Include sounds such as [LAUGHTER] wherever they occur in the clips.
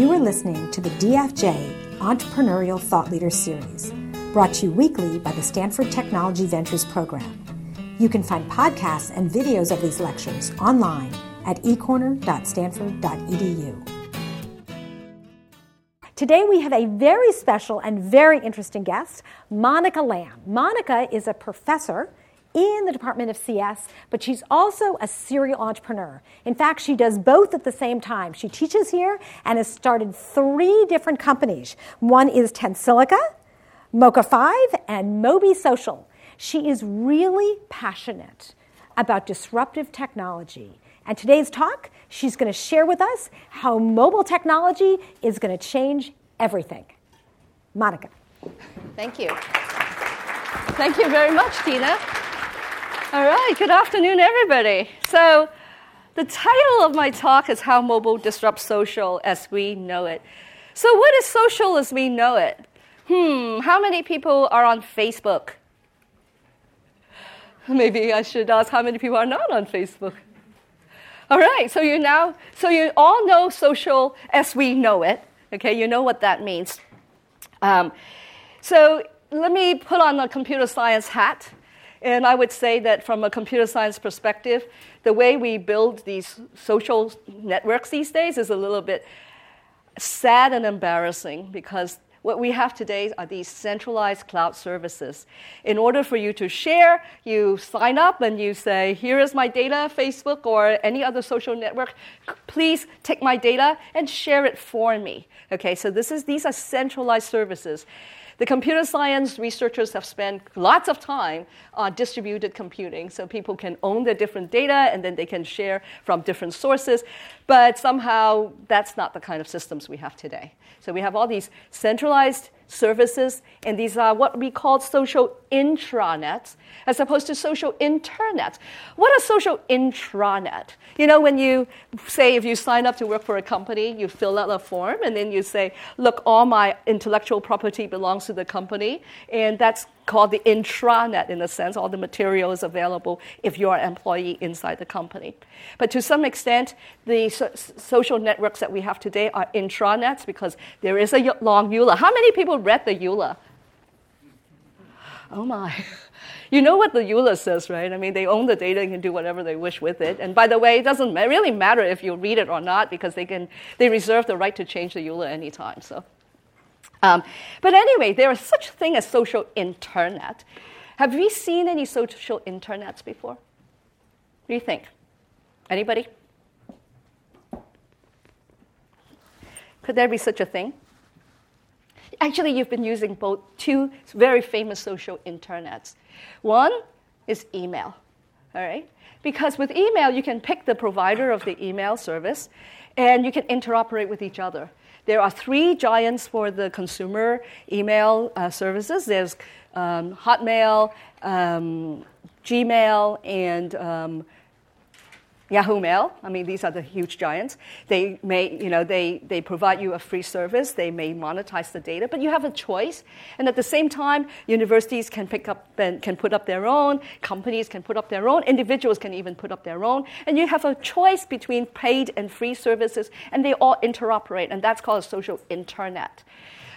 You are listening to the DFJ Entrepreneurial Thought Leader Series, brought to you weekly by the Stanford Technology Ventures Program. You can find podcasts and videos of these lectures online at ecorner.stanford.edu. Today we have a very special and very interesting guest, Monica Lam. Monica is a professor in the Department of CS, but she's also a serial entrepreneur. In fact, she does both at the same time. She teaches here and has started three different companies. One is Tensilica, MokaFive, and MobiSocial. She is really passionate about disruptive technology. And today's talk, she's going to share with us how mobile technology is going to change everything. Monica. Thank you. Thank you very much, Tina. All right, good afternoon, everybody. So, the title of my talk is How Mobile Disrupts Social as We Know It. So, what is social as we know it? Hmm, how many people are on Facebook? Maybe I should ask how many people are not on Facebook. All right, so you now, so you all know social as we know it. Okay, you know what that means. Um, so let me put on a computer science hat and I would say that from a computer science perspective, the way we build these social networks these days is a little bit sad and embarrassing because what we have today are these centralized cloud services. In order for you to share, you sign up and you say, Here is my data, Facebook or any other social network. Please take my data and share it for me. Okay, so this is, these are centralized services. The computer science researchers have spent lots of time on distributed computing, so people can own their different data and then they can share from different sources. But somehow, that's not the kind of systems we have today. So we have all these centralized services, and these are what we call social intranets, as opposed to social internet. What is social intranet? You know, when you say if you sign up to work for a company, you fill out a form, and then you say, look, all my intellectual property belongs to the company, and that's called the intranet in a sense. All the material is available if you're an employee inside the company. But to some extent, the so- social networks that we have today are intranets because there is a long EULA. How many people read the EULA? Oh my. [LAUGHS] You know what the EULA says, right? I mean, they own the data and can do whatever they wish with it. And by the way, it doesn't really matter if you read it or not because they, can, they reserve the right to change the EULA anytime. So. Um, but anyway, there is such a thing as social internet. Have we seen any social internets before? What do you think? Anybody? Could there be such a thing? Actually, you've been using both two very famous social internets. One is email, all right? Because with email, you can pick the provider of the email service and you can interoperate with each other. There are three giants for the consumer email uh, services. There's um, Hotmail, um, Gmail, and um, Yahoo Mail. I mean, these are the huge giants. They may, you know, they, they provide you a free service. They may monetize the data, but you have a choice. And at the same time, universities can pick up can put up their own. Companies can put up their own. Individuals can even put up their own. And you have a choice between paid and free services, and they all interoperate. And that's called a social internet.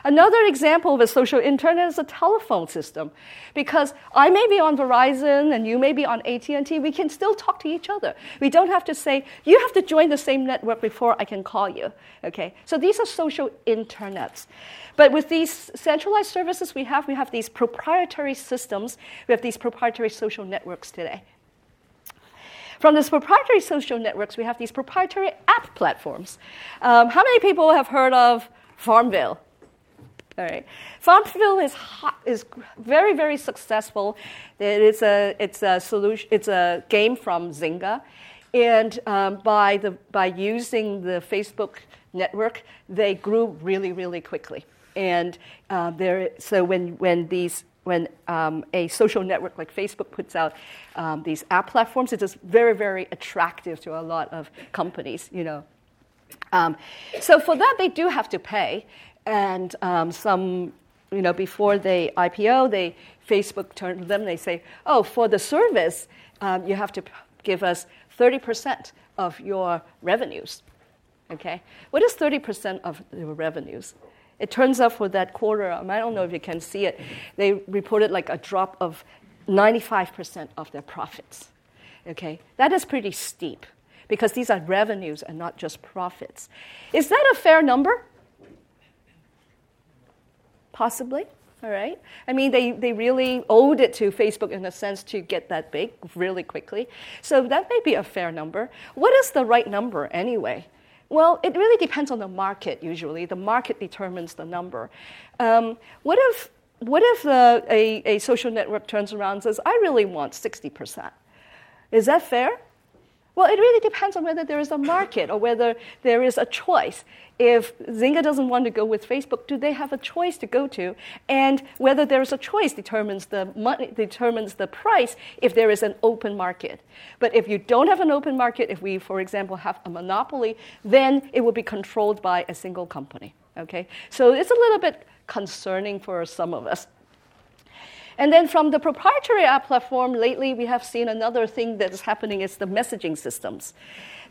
Another example of a social internet is a telephone system. Because I may be on Verizon and you may be on AT&T, we can still talk to each other. We don't have to say, you have to join the same network before I can call you. Okay? So these are social internets. But with these centralized services we have, we have these proprietary systems, we have these proprietary social networks today. From these proprietary social networks, we have these proprietary app platforms. Um, how many people have heard of Farmville? All right. Farmville is hot, is very very successful. It's a it's a solution. It's a game from Zynga, and um, by the by using the Facebook network, they grew really really quickly. And uh, there, so when when these when um, a social network like Facebook puts out um, these app platforms, it is very very attractive to a lot of companies. You know. Um, so for that, they do have to pay, and um, some, you know, before they IPO, they Facebook turned to them. They say, "Oh, for the service, um, you have to give us 30% of your revenues." Okay? What is 30% of your revenues? It turns out for that quarter, um, I don't know if you can see it, they reported like a drop of 95% of their profits. Okay? That is pretty steep because these are revenues and not just profits. Is that a fair number? Possibly. All right. I mean, they, they really owed it to Facebook in a sense to get that big really quickly. So that may be a fair number. What is the right number anyway? Well, it really depends on the market usually. The market determines the number. Um, what if, what if uh, a, a social network turns around and says, I really want 60%? Is that fair? Well, it really depends on whether there is a market or whether there is a choice. If Zynga doesn't want to go with Facebook, do they have a choice to go to? And whether there is a choice determines the money, determines the price if there is an open market. But if you don't have an open market, if we, for example, have a monopoly, then it will be controlled by a single company. Okay, so it's a little bit concerning for some of us. And then from the proprietary app platform, lately we have seen another thing that is happening is the messaging systems.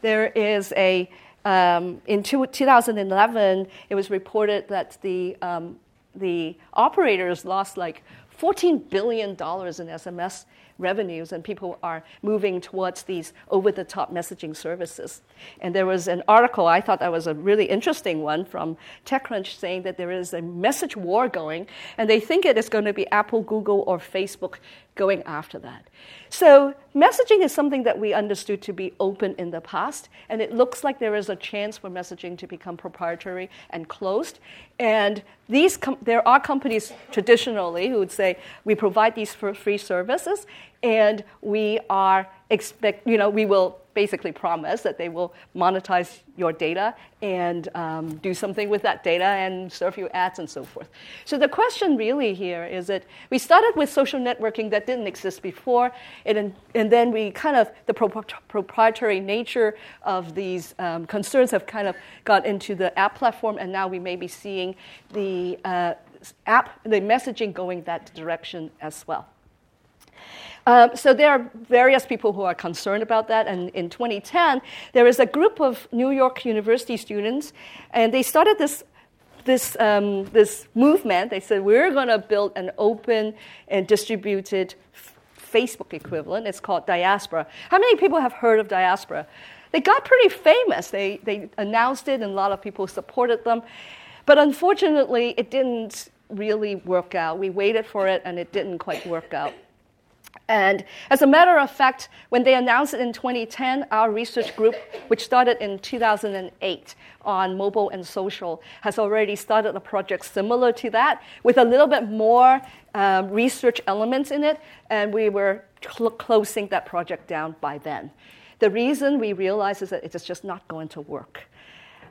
There is a, um, in two, 2011, it was reported that the, um, the operators lost like $14 billion in SMS revenues, and people are moving towards these over the top messaging services. And there was an article, I thought that was a really interesting one from TechCrunch saying that there is a message war going, and they think it is going to be Apple, Google, or Facebook going after that. So, messaging is something that we understood to be open in the past, and it looks like there is a chance for messaging to become proprietary and closed. And these com- there are companies traditionally who would say, we provide these free services, and we are expect, you know, we will basically promise that they will monetize your data and um, do something with that data and serve you ads and so forth. So the question really here is that we started with social networking that didn't exist before, and, and then we kind of, the pro- proprietary nature of these um, concerns have kind of got into the app platform, and now we may be seeing the uh, app, the messaging going that direction as well. Um, so there are various people who are concerned about that. And in 2010, there was a group of New York University students, and they started this this, um, this movement. They said, We're going to build an open and distributed f- Facebook equivalent. It's called Diaspora. How many people have heard of Diaspora? They got pretty famous. They, they announced it, and a lot of people supported them. But unfortunately, it didn't really work out. We waited for it, and it didn't quite work out. And as a matter of fact, when they announced it in 2010, our research group, which started in 2008 on mobile and social, has already started a project similar to that with a little bit more um, research elements in it, and we were cl- closing that project down by then. The reason we realized is that it is just not going to work.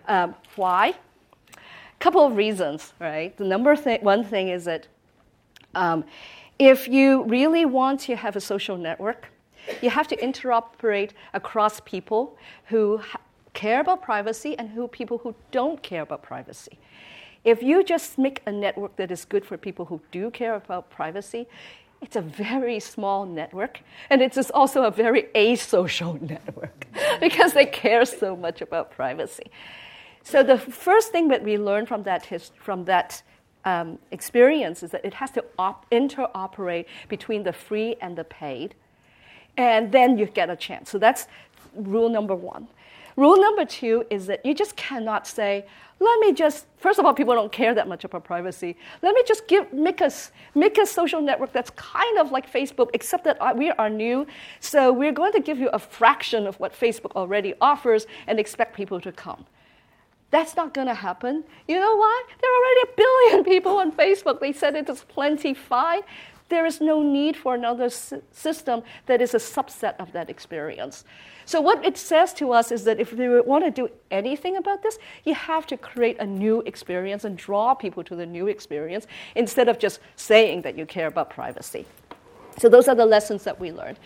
Um, why? A couple of reasons, right? The number th- one thing is that um, if you really want to have a social network, you have to interoperate across people who care about privacy and who people who don't care about privacy. If you just make a network that is good for people who do care about privacy, it's a very small network, and it is also a very asocial [LAUGHS] network [LAUGHS] because they care so much about privacy. So the first thing that we learned from that, his, from that um, experience is that it has to op- interoperate between the free and the paid, and then you get a chance. So that's rule number one. Rule number two is that you just cannot say, let me just, first of all, people don't care that much about privacy. Let me just give, make, a, make a social network that's kind of like Facebook, except that we are new. So we're going to give you a fraction of what Facebook already offers and expect people to come. That's not going to happen. You know why? There are already a billion [LAUGHS] people on Facebook. They said it is plenty fine. There is no need for another system that is a subset of that experience. So, what it says to us is that if you want to do anything about this, you have to create a new experience and draw people to the new experience instead of just saying that you care about privacy. So, those are the lessons that we learned.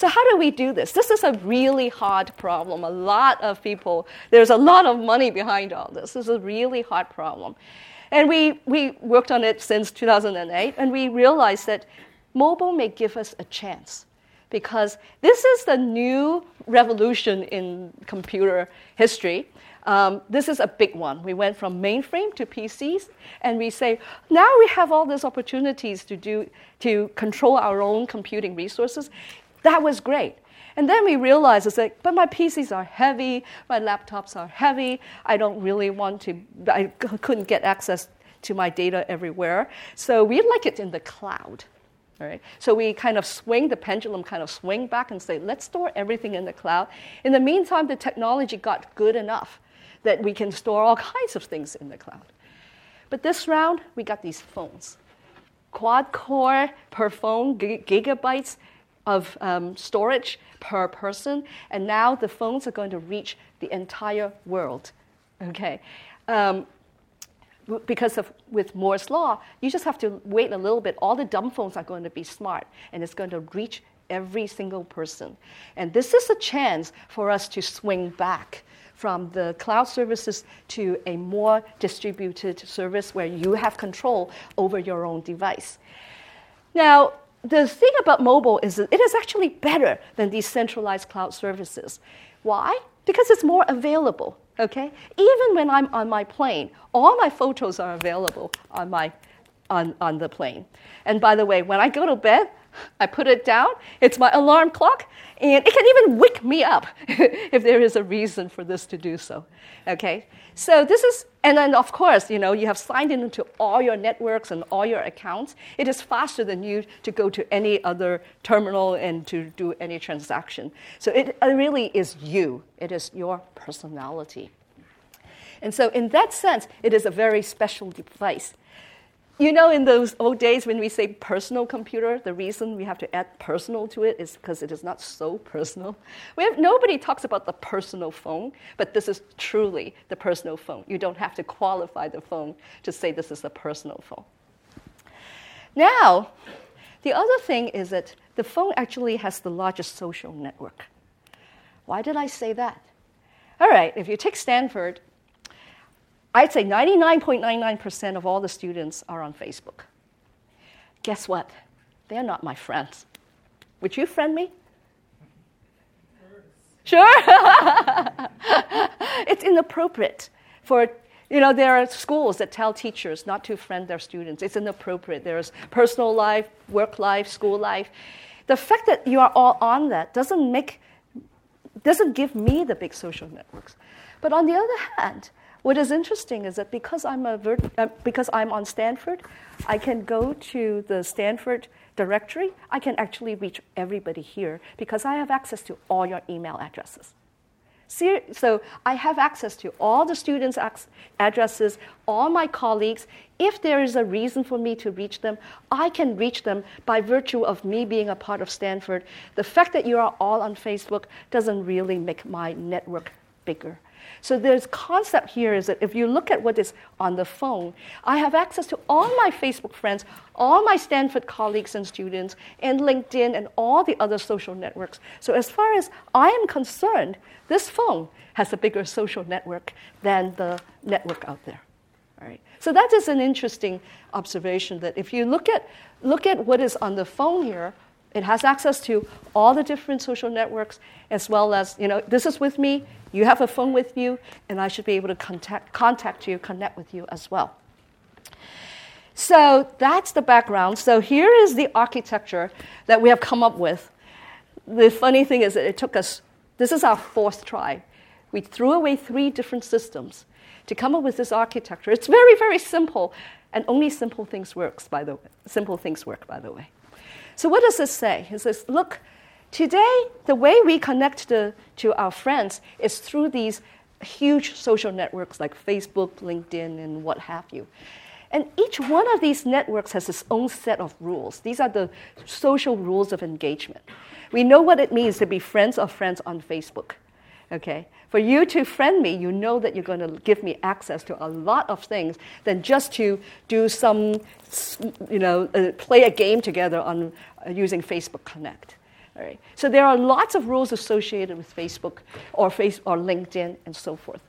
So, how do we do this? This is a really hard problem. A lot of people, there's a lot of money behind all this. This is a really hard problem. And we, we worked on it since 2008, and we realized that mobile may give us a chance. because this is the new revolution in computer history. Um, this is a big one. We went from mainframe to PCs, and we say now we have all these opportunities to do to control our own computing resources. That was great. And then we realized it's like, but my PCs are heavy, my laptops are heavy. I don't really want to. I [LAUGHS] couldn't get access to my data everywhere. So we like it in the cloud. Right? So we kind of swing, the pendulum kind of swing back and say, let's store everything in the cloud. In the meantime, the technology got good enough that we can store all kinds of things in the cloud. But this round, we got these phones. Quad core per phone, gigabytes of um, storage per person, and now the phones are going to reach the entire world. Okay, um, because of with Moore's law, you just have to wait a little bit. All the dumb phones are going to be smart, and it's going to reach every single person. And this is a chance for us to swing back from the cloud services to a more distributed service where you have control over your own device. Now, the thing about mobile is it is actually better than these centralized cloud services. Why? Because it's more available. Okay? Even when I'm on my plane, all my photos are available on, my, on, on the plane. And by the way, when I go to bed, I put it down, it's my alarm clock, and it can even wake me up [LAUGHS] if there is a reason for this to do so. Okay? So this is, and then of course, you know, you have signed into all your networks and all your accounts. It is faster than you to go to any other terminal and to do any transaction. So it really is you. It is your personality. And so in that sense, it is a very special device. You know, in those old days when we say personal computer, the reason we have to add personal to it is because it is not so personal. We have, nobody talks about the personal phone, but this is truly the personal phone. You don't have to qualify the phone to say this is a personal phone. Now, the other thing is that the phone actually has the largest social network. Why did I say that? All right, if you take Stanford, I'd say 99.99% of all the students are on Facebook. Guess what? They're not my friends. Would you friend me? Sure? [LAUGHS] it's inappropriate for you know, there are schools that tell teachers not to friend their students. It's inappropriate. There's personal life, work life, school life. The fact that you are all on that doesn't make, doesn't give me the big social networks. But on the other hand, what is interesting is that because I'm, a vert- uh, because I'm on Stanford, I can go to the Stanford directory. I can actually reach everybody here because I have access to all your email addresses. So I have access to all the students' addresses, all my colleagues. If there is a reason for me to reach them, I can reach them by virtue of me being a part of Stanford. The fact that you are all on Facebook doesn't really make my network bigger. So there's concept here is that if you look at what is on the phone, I have access to all my Facebook friends, all my Stanford colleagues and students, and LinkedIn and all the other social networks. So as far as I am concerned, this phone has a bigger social network than the network out there. All right. So that is an interesting observation that if you look at, look at what is on the phone here, it has access to all the different social networks, as well as, you know, this is with me, you have a phone with you, and I should be able to contact, contact you, connect with you as well. So that's the background. So here is the architecture that we have come up with. The funny thing is that it took us, this is our fourth try. We threw away three different systems to come up with this architecture. It's very, very simple, and only simple things works, by the way. Simple things work, by the way. So what does this say? It says, look, today the way we connect to, to our friends is through these huge social networks like Facebook, LinkedIn, and what have you. And each one of these networks has its own set of rules. These are the social rules of engagement. We know what it means to be friends of friends on Facebook. Okay? For you to friend me, you know that you're going to give me access to a lot of things than just to do some, you know, uh, play a game together on uh, using Facebook Connect. All right. So there are lots of rules associated with Facebook or, face, or LinkedIn and so forth.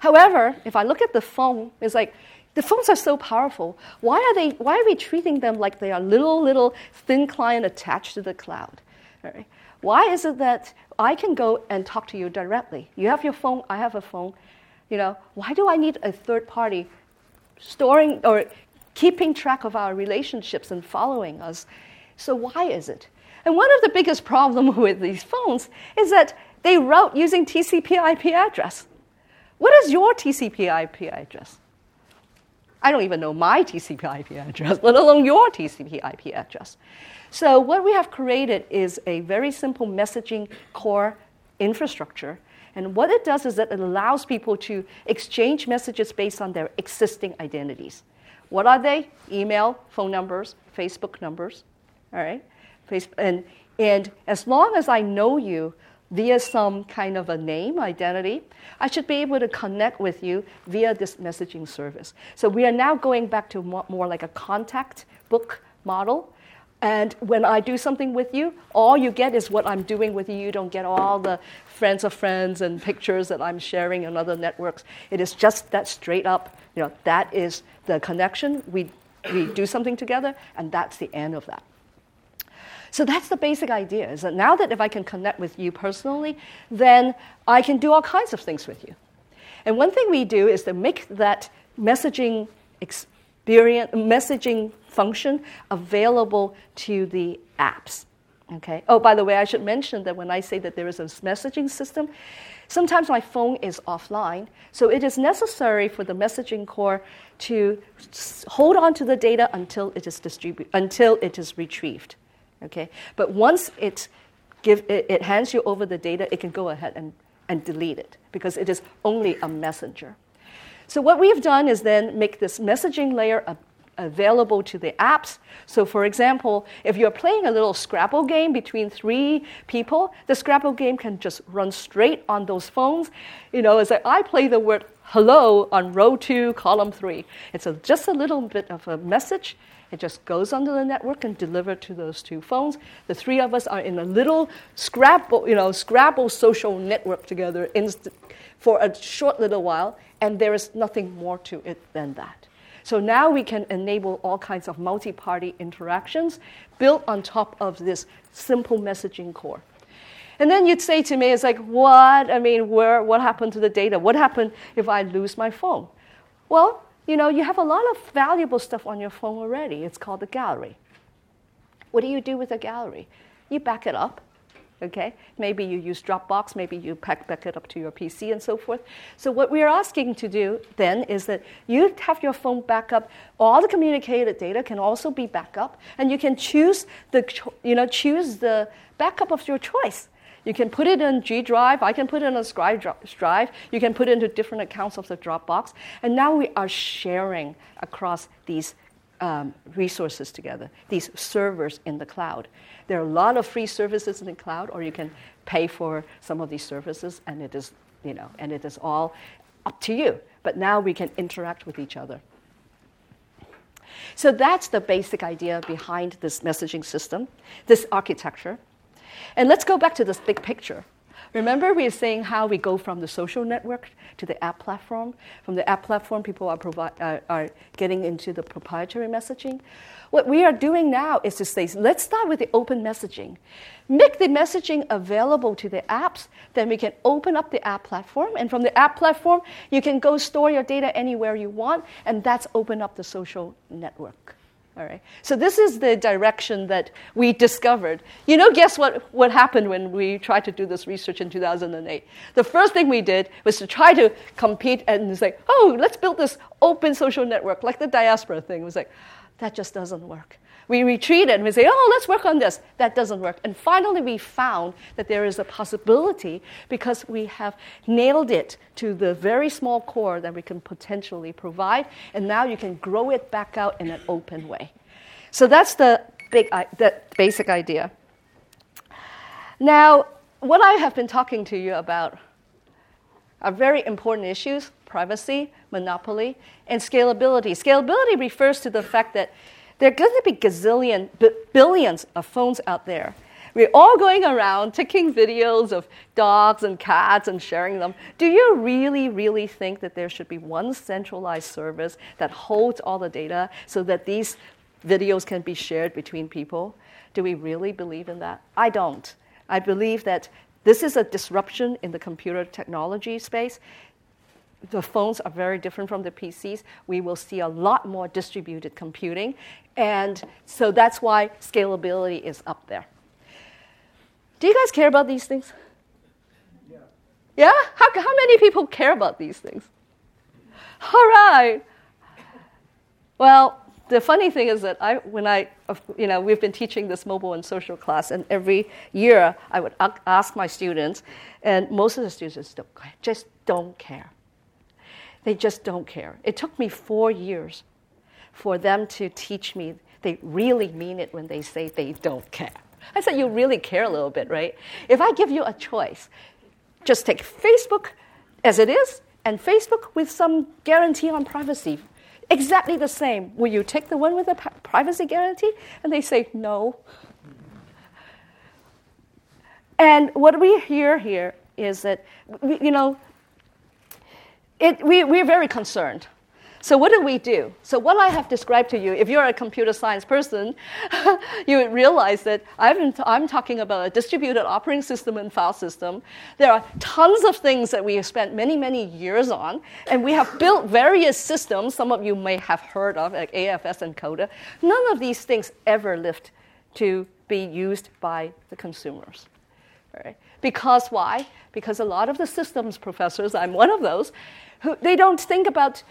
However, if I look at the phone, it's like the phones are so powerful. Why are, they, why are we treating them like they are little, little thin client attached to the cloud? All right. Why is it that I can go and talk to you directly? You have your phone, I have a phone. You know, why do I need a third party storing or keeping track of our relationships and following us? So why is it? And one of the biggest problems [LAUGHS] with these phones is that they route using TCP IP address. What is your TCP IP address? I don't even know my TCP IP address, [LAUGHS] let alone your TCP IP address. So, what we have created is a very simple messaging core infrastructure. And what it does is that it allows people to exchange messages based on their existing identities. What are they? Email, phone numbers, Facebook numbers, all right? And, and as long as I know you via some kind of a name, identity, I should be able to connect with you via this messaging service. So we are now going back to more, like a contact book model. And when I do something with you, all you get is what I'm doing with you. You don't get all the friends of friends and pictures that I'm sharing on other networks. It is just that straight up, you know, that is the connection. We, we do something together, and that's the end of that. So that's the basic idea is that now that if I can connect with you personally, then I can do all kinds of things with you. And one thing we do is to make that messaging experience, messaging function available to the apps. Okay. Oh, by the way, I should mention that when I say that there is a messaging system, sometimes my phone is offline, so it is necessary for the messaging core to hold on to the data until it is distributed, until it is retrieved. Okay? But once it, give, it, it hands you over the data, it can go ahead and, and delete it because it is only a messenger. So what we've done is then make this messaging layer a, available to the apps. So for example, if you're playing a little Scrabble game between three people, the Scrabble game can just run straight on those phones. You know, it's like I play the word hello on row two, column three. It's a, just a little bit of a message it just goes onto the network and delivered to those two phones. The three of us are in a little Scrabble, you know, Scrabble social network together inst- for a short little while, and there is nothing more to it than that. So now we can enable all kinds of multi party interactions built on top of this simple messaging core. And then you'd say to me, it's like, what? I mean, where, what happened to the data? What happened if I lose my phone? Well, you know, you have a lot of valuable stuff on your phone already. It's called the gallery. What do you do with a gallery? You back it up, okay? Maybe you use Dropbox, maybe you pack, back it up to your PC and so forth. So what we are asking to do then is that you have your phone back up. All the communicated data can also be back up, and you can choose the, you know, choose the backup of your choice. You can put it in G Drive. I can put it in a Scribe Drive. You can put it into different accounts of the Dropbox. And now we are sharing across these um, resources together, these servers in the cloud. There are a lot of free services in the cloud, or you can pay for some of these services, and it is, you know, and it is all up to you. But now we can interact with each other. So that's the basic idea behind this messaging system, this architecture. And let's go back to this big picture. Remember, we are saying how we go from the social network to the app platform. From the app platform, people are, provi- uh, are getting into the proprietary messaging. What we are doing now is to say, let's start with the open messaging. Make the messaging available to the apps, then we can open up the app platform. And from the app platform, you can go store your data anywhere you want, and that's open up the social network. All right. So this is the direction that we discovered. You know, guess what, what happened when we tried to do this research in 2008? The first thing we did was to try to compete and say, oh, let's build this open social network, like the diaspora thing. It was like, that just doesn't work. We retreated and we say, oh, let's work on this. That doesn't work. And finally, we found that there is a possibility because we have nailed it to the very small core that we can potentially provide. And now you can grow it back out in an open way. So that's the, big, the basic idea. Now, what I have been talking to you about are very important issues privacy, monopoly, and scalability. Scalability refers to the fact that there are going to be gazillion, billions of phones out there. We're all going around taking videos of dogs and cats and sharing them. Do you really, really think that there should be one centralized service that holds all the data so that these videos can be shared between people? Do we really believe in that? I don't. I believe that this is a disruption in the computer technology space. The phones are very different from the PCs. We will see a lot more distributed computing. And so that's why scalability is up there. Do you guys care about these things? Yeah? yeah? How, how many people care about these things? All right. Well, the funny thing is that I, when I, you know, we've been teaching this mobile and social class, and every year I would ask my students, and most of the students just don't care. They just don't care. It took me four years for them to teach me they really mean it when they say they don't care. I said, You really care a little bit, right? If I give you a choice, just take Facebook as it is and Facebook with some guarantee on privacy exactly the same. Will you take the one with the privacy guarantee? And they say no. And what we hear here is that, you know, it, we, we're very concerned so what do we do? So what I have described to you, if you're a computer science person, [LAUGHS] you would realize that i am talking about a distributed operating system and file system. There are tons of things that we have spent many, many years on, and we have built various systems. Some of you may have heard of, like AFS and CODA. None of these things ever lived to be used by the consumers. Right? Because why? Because a lot of the systems professors, I'm one of those, who, they don't think about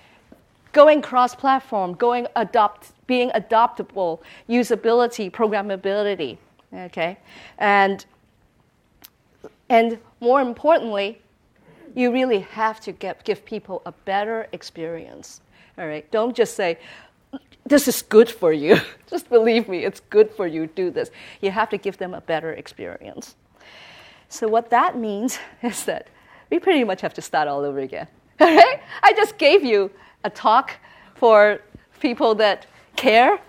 going cross-platform, going adopt, being adoptable, usability, programmability, okay, and and more importantly, you really have to get, give people a better experience. All right, don't just say. This is good for you. [LAUGHS] just believe me, it's good for you. Do this. You have to give them a better experience. So, what that means [LAUGHS] is that we pretty much have to start all over again. [LAUGHS] All right? I just gave you a talk for people that care.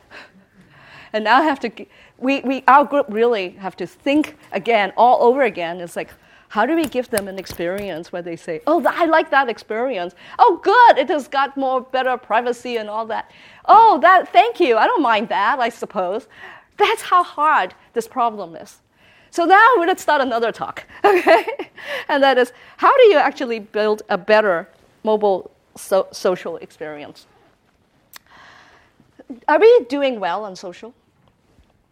And now I have to, we, we, our group really have to think again, all over again. It's like, how do we give them an experience where they say, oh, I like that experience. Oh, good, it has got more better privacy and all that. Oh, that, thank you. I don't mind that, I suppose. That's how hard this problem is. So now to start another talk, [LAUGHS] okay? and that is, how do you actually build a better mobile so, social experience. Are we doing well on social?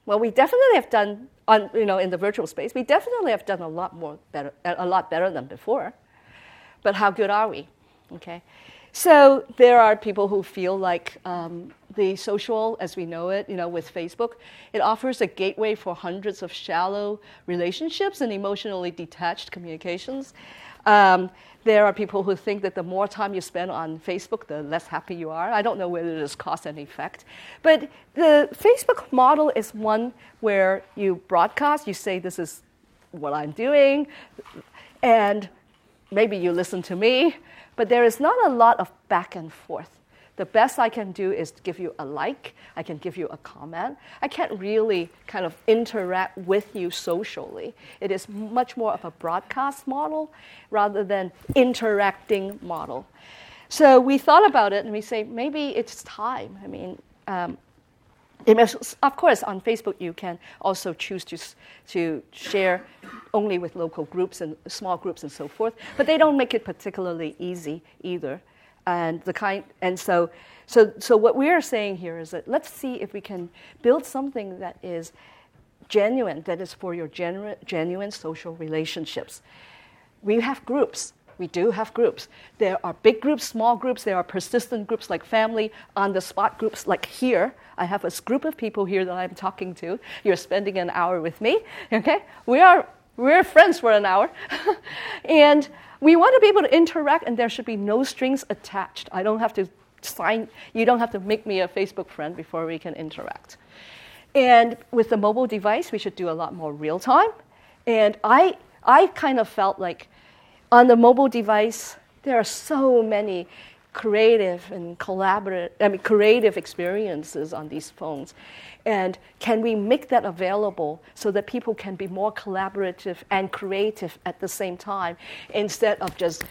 Well, we definitely have done on you know in the virtual space. We definitely have done a lot more better, a lot better than before. But how good are we? Okay, so there are people who feel like um, the social, as we know it, you know, with Facebook, it offers a gateway for hundreds of shallow relationships and emotionally detached communications. Um, there are people who think that the more time you spend on Facebook, the less happy you are. I don't know whether there's cause and effect. But the Facebook model is one where you broadcast, you say, This is what I'm doing, and maybe you listen to me, but there is not a lot of back and forth the best I can do is give you a like, I can give you a comment. I can't really kind of interact with you socially. It is much more of a broadcast model rather than interacting model. So we thought about it and we say maybe it's time. I mean, um, of course, on Facebook, you can also choose to, to share only with local groups and small groups and so forth, but they don't make it particularly easy either. And the kind and so so so what we are saying here is that let's see if we can build something that is genuine that is for your genuine, genuine social relationships. We have groups we do have groups there are big groups small groups there are persistent groups like family on the spot groups like here i have a group of people here that i'm talking to you're spending an hour with me okay we are we're friends for an hour [LAUGHS] and we want to be able to interact, and there should be no strings attached. I don't have to sign, you don't have to make me a Facebook friend before we can interact. And with the mobile device, we should do a lot more real time. And I, I kind of felt like on the mobile device, there are so many creative and collaborative, I mean, creative experiences on these phones. And can we make that available so that people can be more collaborative and creative at the same time instead of just,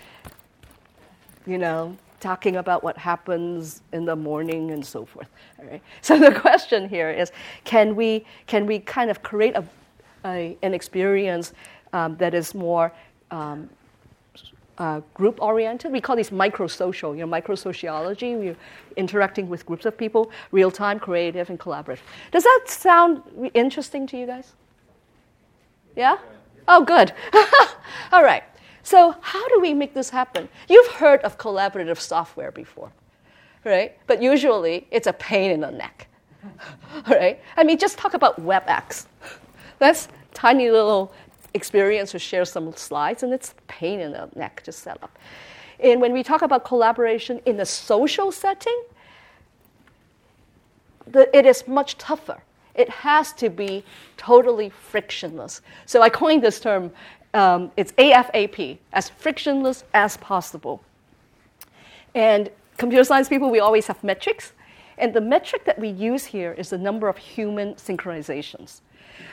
you know, talking about what happens in the morning and so forth. All right? [LAUGHS] So the question here is can we, can we kind of create a, a an experience um, that is more um, uh, group oriented. We call these micro social, you know, micro sociology. We're interacting with groups of people, real time, creative, and collaborative. Does that sound interesting to you guys? Yeah? Oh, good. [LAUGHS] All right. So, how do we make this happen? You've heard of collaborative software before, right? But usually it's a pain in the neck, [LAUGHS] right? I mean, just talk about WebEx. [LAUGHS] That's tiny little experience to share some slides, and it's pain in the neck to set up. And when we talk about collaboration in a social setting, the, it is much tougher. It has to be totally frictionless. So I coined this term, um, it's AFAP, as frictionless as possible. And computer science people, we always have metrics. And the metric that we use here is the number of human synchronizations.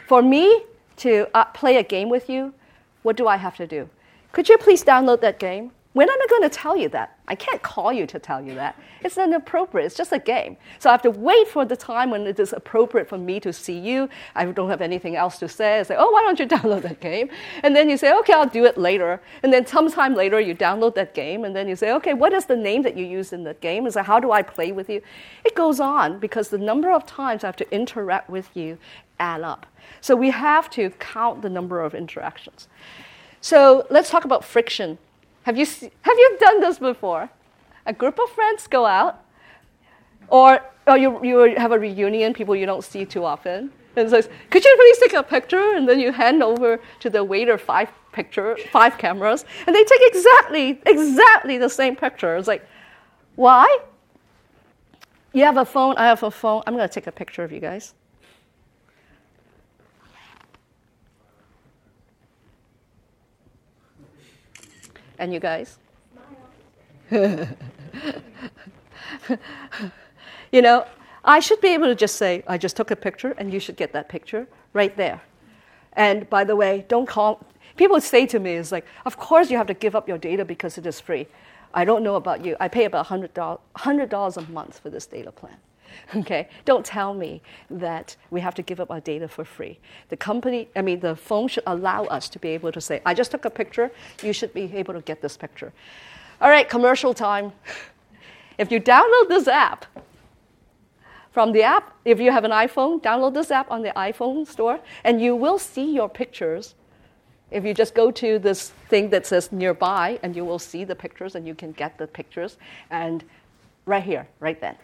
For me, to uh, play a game with you, what do I have to do? Could you please download that game? When am I going to tell you that? I can't call you to tell you that. It's inappropriate. It's just a game. So I have to wait for the time when it is appropriate for me to see you. I don't have anything else to say. I say, oh, why don't you [LAUGHS] download that game? And then you say, okay, I'll do it later. And then sometime later, you download that game. And then you say, okay, what is the name that you use in that game? And how do I play with you? It goes on because the number of times I have to interact with you add up. So we have to count the number of interactions. So let's talk about friction have you, have you done this before? A group of friends go out, or, or you, you have a reunion, people you don't see too often, and says, "Could you please take a picture?" And then you hand over to the waiter five picture, five cameras, and they take exactly exactly the same picture. It's like, why? You have a phone. I have a phone. I'm going to take a picture of you guys. And you guys? [LAUGHS] you know, I should be able to just say, I just took a picture and you should get that picture right there. And by the way, don't call. People say to me, it's like, of course you have to give up your data because it is free. I don't know about you. I pay about $100, $100 a month for this data plan. [LAUGHS] Okay, don't tell me that we have to give up our data for free. The company, I mean, the phone should allow us to be able to say, I just took a picture, you should be able to get this picture. All right, commercial time. [LAUGHS] If you download this app, from the app, if you have an iPhone, download this app on the iPhone store, and you will see your pictures. If you just go to this thing that says nearby, and you will see the pictures, and you can get the pictures, and right here, right then.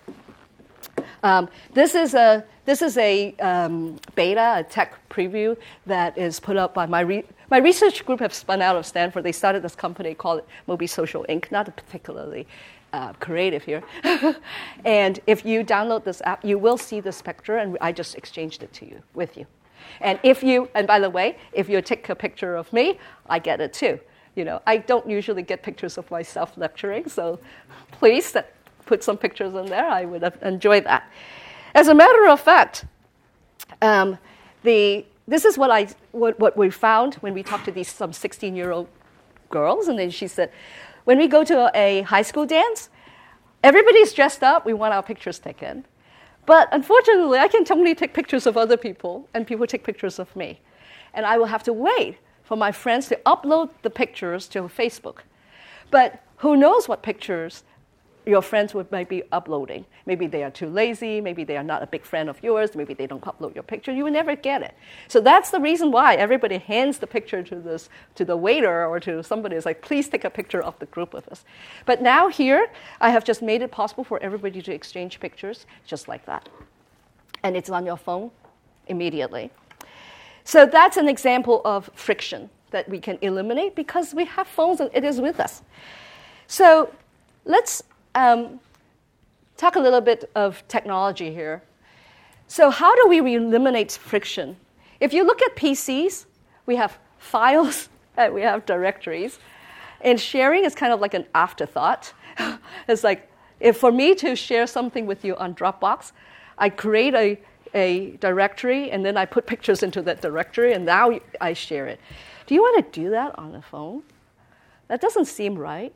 Um, this is a this is a um, beta, a tech preview that is put up by my re- my research group have spun out of Stanford. They started this company called MobiSocial Inc. Not particularly uh, creative here. [LAUGHS] and if you download this app, you will see this picture, and I just exchanged it to you with you. And if you, and by the way, if you take a picture of me, I get it too. You know, I don't usually get pictures of myself lecturing, so please put some pictures in there, I would enjoy that. As a matter of fact, um, the, this is what, I, what, what we found when we talked to these some 16 year old girls. And then she said, when we go to a high school dance, everybody's dressed up, we want our pictures taken. But unfortunately, I can only take pictures of other people, and people take pictures of me. And I will have to wait for my friends to upload the pictures to Facebook. But who knows what pictures your friends would might be uploading. Maybe they are too lazy, maybe they are not a big friend of yours, maybe they don't upload your picture, you will never get it. So that's the reason why everybody hands the picture to this to the waiter or to somebody is like, please take a picture of the group with us. But now here, I have just made it possible for everybody to exchange pictures just like that. And it's on your phone immediately. So that's an example of friction that we can eliminate because we have phones and it is with us. So let's um, talk a little bit of technology here. So, how do we eliminate friction? If you look at PCs, we have files and [LAUGHS] we have directories, and sharing is kind of like an afterthought. [LAUGHS] it's like if for me to share something with you on Dropbox, I create a, a directory and then I put [LAUGHS] pictures into that directory and now I share it. Do you want to do that on the phone? That doesn't seem right.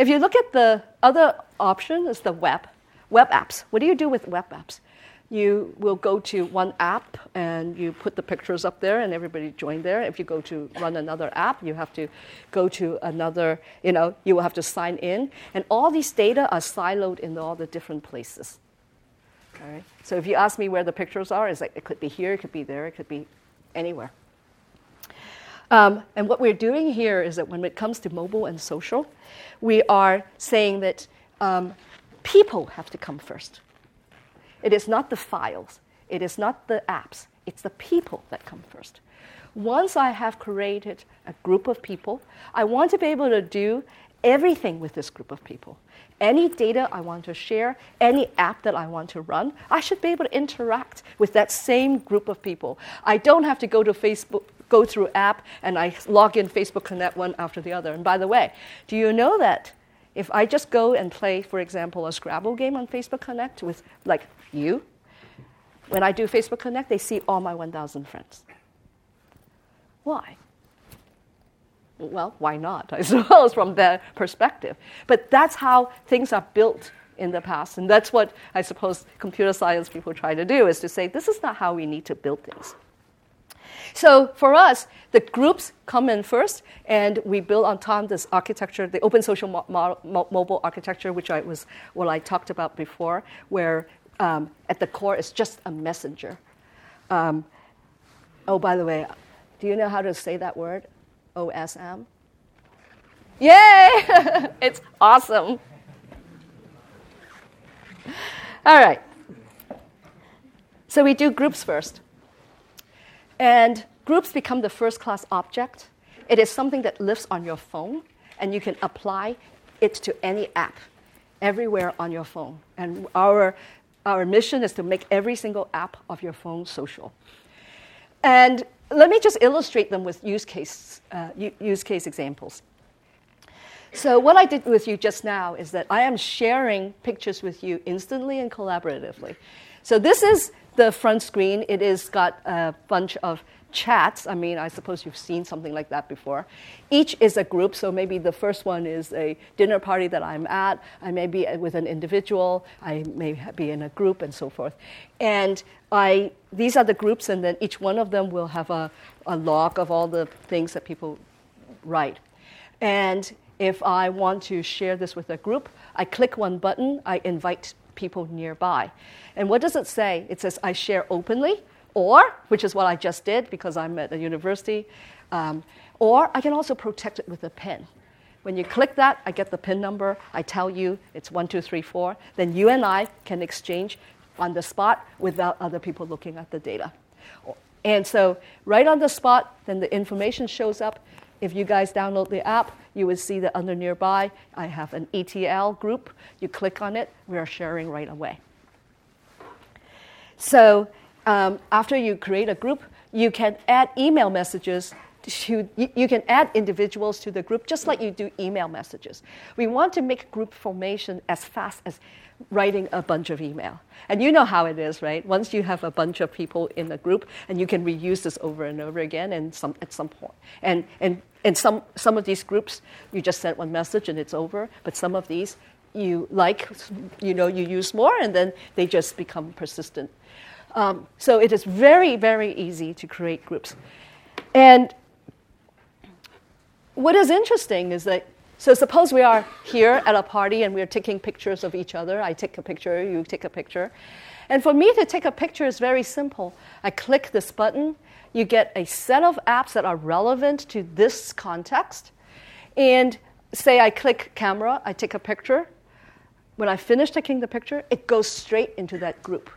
If you look at the other option, is the web, web apps. What do you do with web apps? You will go to one app and you put the pictures up there and everybody join there. If you go to run another app, you have to go to another, you know, you will have to sign in. And all these data are siloed in all the different places. All right? So if you ask me where the pictures are, it's like it could be here, it could be there, it could be anywhere. Um, and what we're doing here is that when it comes to mobile and social, we are saying that um, people have to come first. It is not the files, it is not the apps, it's the people that come first. Once I have created a group of people, I want to be able to do everything with this group of people. Any data I want to share, any app that I want to run, I should be able to interact with that same group of people. I don't have to go to Facebook, go through app and I log in Facebook Connect one after the other. And by the way, do you know that if I just go and play, for example, a Scrabble game on Facebook Connect with like you, when I do Facebook Connect, they see all my 1,000 friends. Why? Well, why not? [LAUGHS] I suppose from their perspective. But that's how things are built in the past, and that's what I suppose computer science people try to do is to say this is not how we need to build things. So for us, the groups come in first, and we build on top this architecture, the open social mo- mo- mobile architecture, which I was what I talked about before, where um, at the core is just a messenger. Um, oh, by the way, do you know how to say that word? OSM. Yay! [LAUGHS] it's awesome. All right. So we do groups first. And groups become the first class object. It is something that lives on your phone, and you can apply it to any app everywhere on your phone. And our, our mission is to make every single app of your phone social. And let me just illustrate them with use case, uh, use case examples. So, what I did with you just now is that I am sharing pictures with you instantly and collaboratively. So, this is the front screen, it has got a bunch of chats. I mean, I suppose you've seen something like that before. Each is a group, so maybe the first one is a dinner party that I'm at. I may be with an individual, I may be in a group, and so forth. And I, these are the groups, and then each one of them will have a, a log of all the things that people write. And if I want to share this with a group, I click one button, I invite people nearby. And what does it say? It says, I share openly, or, which is what I just did because I'm at a university, um, or I can also protect it with a pin. When you click that, I get the PIN number. I tell you it's one, two, three, four. Then you and I can exchange on the spot without other people looking at the data. And so, right on the spot, then the information shows up. If you guys download the app, you would see that under nearby, I have an ETL group. You click on it, we are sharing right away. So um, after you create a group, you can add email messages. To, you, you can add individuals to the group just like you do email messages. We want to make group formation as fast as writing a bunch of email. And you know how it is, right? Once you have a bunch of people in a group, and you can reuse this over and over again and some, at some point. And, and, and some, some of these groups, you just send one message and it's over. But some of these, you like, you know, you use more, and then they just become persistent. Um, so it is very, very easy to create groups. And what is interesting is that, so suppose we are here at a party and we are taking pictures of each other. I take a picture, you take a picture. And for me to take a picture is very simple. I click this button, you get a set of apps that are relevant to this context. And say I click camera, I take a picture. When I finish taking the picture, it goes straight into that group.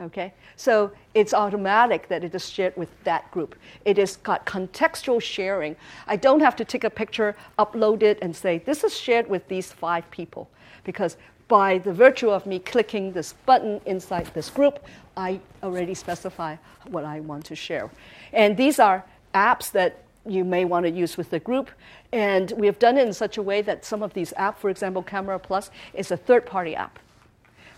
Okay? So it's automatic that it is shared with that group. It has got contextual sharing. I don't have to take a picture, upload it, and say, this is shared with these five people. Because by the virtue of me clicking this button inside this group, I already specify what I want to share. And these are apps that you may want to use with the group. And we have done it in such a way that some of these apps, for example, Camera Plus, is a third party app.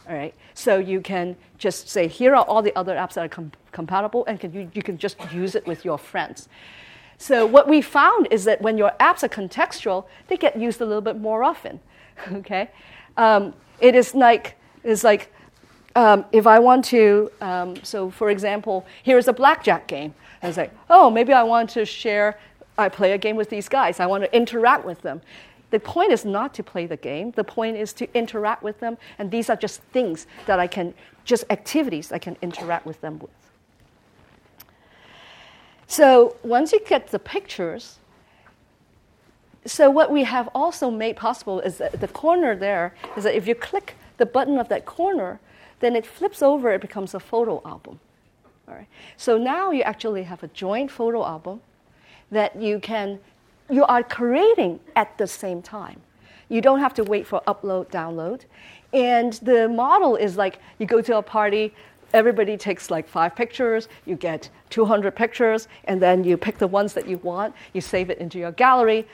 All right. So you can just say, here are all the other apps that are com- compatible, and can you, you can just use it with your friends. So what we found is that when your apps are contextual, they get used a little bit more often. [LAUGHS] okay? Um, it is like, it's like um, if I want to, um, so for example, here's a blackjack game. I was like, oh, maybe I want to share, I play a game with these guys. I want to interact with them. The point is not to play the game. The point is to interact with them. And these are just things that I can, just activities I can interact with them with. So once you get the pictures, so what we have also made possible is that the corner there is that if you click the button of that corner, then it flips over, it becomes a photo album. All right. So now you actually have a joint photo album that you can you are creating at the same time. You don't have to wait for upload, download. And the model is like you go to a party, everybody takes like five pictures, you get 200 pictures, and then you pick the ones that you want, you save it into your gallery,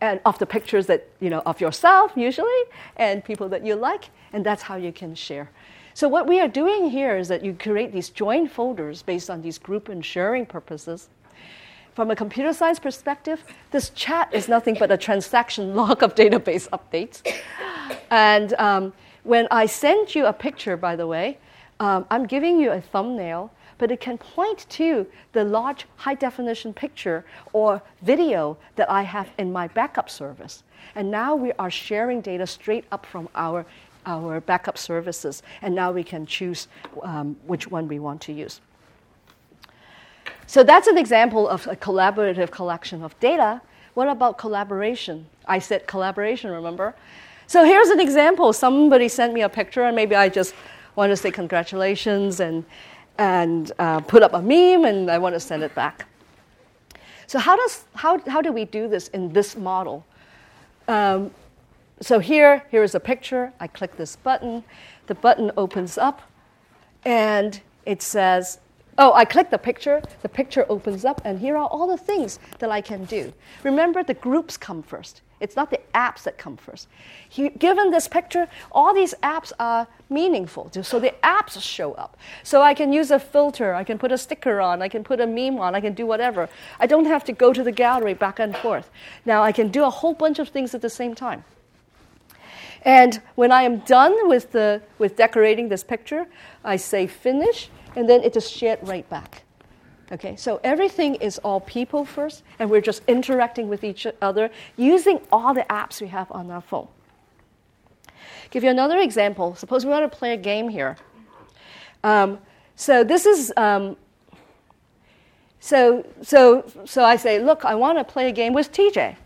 and of the pictures that, you know, of yourself usually, and people that you like, and that's how you can share. So what we are doing here is that you create these joint folders based on these group and sharing purposes from a computer science perspective, this chat is nothing but a transaction [LAUGHS] log of database updates. And um, when I send you a picture, by the way, um, I'm giving you a thumbnail, but it can point to the large high definition picture or video that I have in my backup service. And now we are sharing data straight up from our, our backup services, and now we can choose um, which one we want to use. So that's an example of a collaborative collection of data. What about collaboration? I said collaboration, remember? So here's an example. Somebody sent me a picture, and maybe I just want to say congratulations and, and uh, put up a meme, and I want to send it back. So how, does, how, how do we do this in this model? Um, so here, here is a picture. I click this button. The button opens up, and it says Oh, I click the picture, the picture opens up, and here are all the things that I can do. Remember, the groups come first. It's not the apps that come first. He, given this picture, all these apps are meaningful. So the apps show up. So I can use a filter, I can put a sticker on, I can put a meme on, I can do whatever. I don't have to go to the gallery back and forth. Now I can do a whole bunch of things at the same time. And when I am done with, the, with decorating this picture, I say finish, and then it just shared right back. Okay, so everything is all people first, and we're just interacting with each other using all the apps we have on our phone. Give you another example. Suppose we want to play a game here. Um, so this is um, so so so I say, look, I want to play a game with TJ.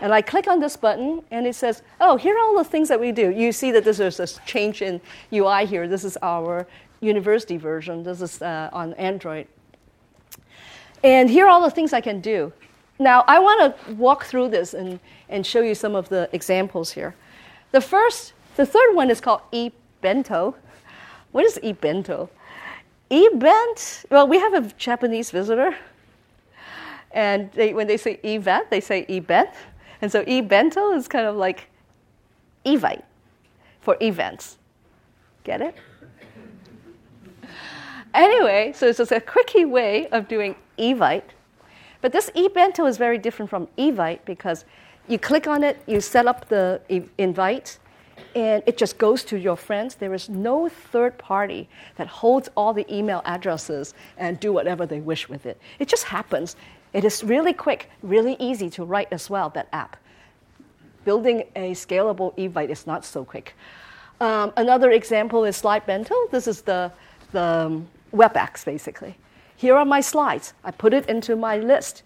And I click on this button, and it says, Oh, here are all the things that we do. You see that this is a change in UI here. This is our university version. This is uh, on Android. And here are all the things I can do. Now, I want to walk through this and, and show you some of the examples here. The first, the third one is called eBento. What is eBento? eBent, well, we have a Japanese visitor. And they, when they say event, they say event. And so eBento is kind of like evite for events. Get it? Anyway, so it's just a quickie way of doing Evite. But this eBento is very different from Evite because you click on it, you set up the invite, and it just goes to your friends. There is no third party that holds all the email addresses and do whatever they wish with it. It just happens. It is really quick, really easy to write as well, that app. Building a scalable Evite is not so quick. Um, another example is SlideBento. This is the, the um, WebEx, basically. Here are my slides. I put it into my list.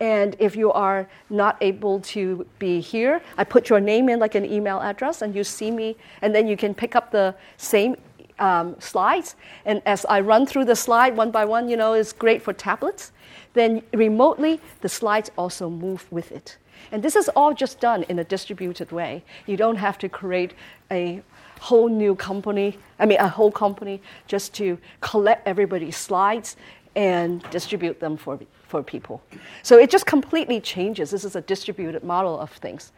And if you are not able to be here, I put your name in like an email address, and you see me, and then you can pick up the same um, slides. And as I run through the slide one by one, you know, it's great for tablets. Then remotely, the slides also move with it. And this is all just done in a distributed way. You don't have to create a whole new company, I mean, a whole company just to collect everybody's slides and distribute them for, for people. So it just completely changes. This is a distributed model of things.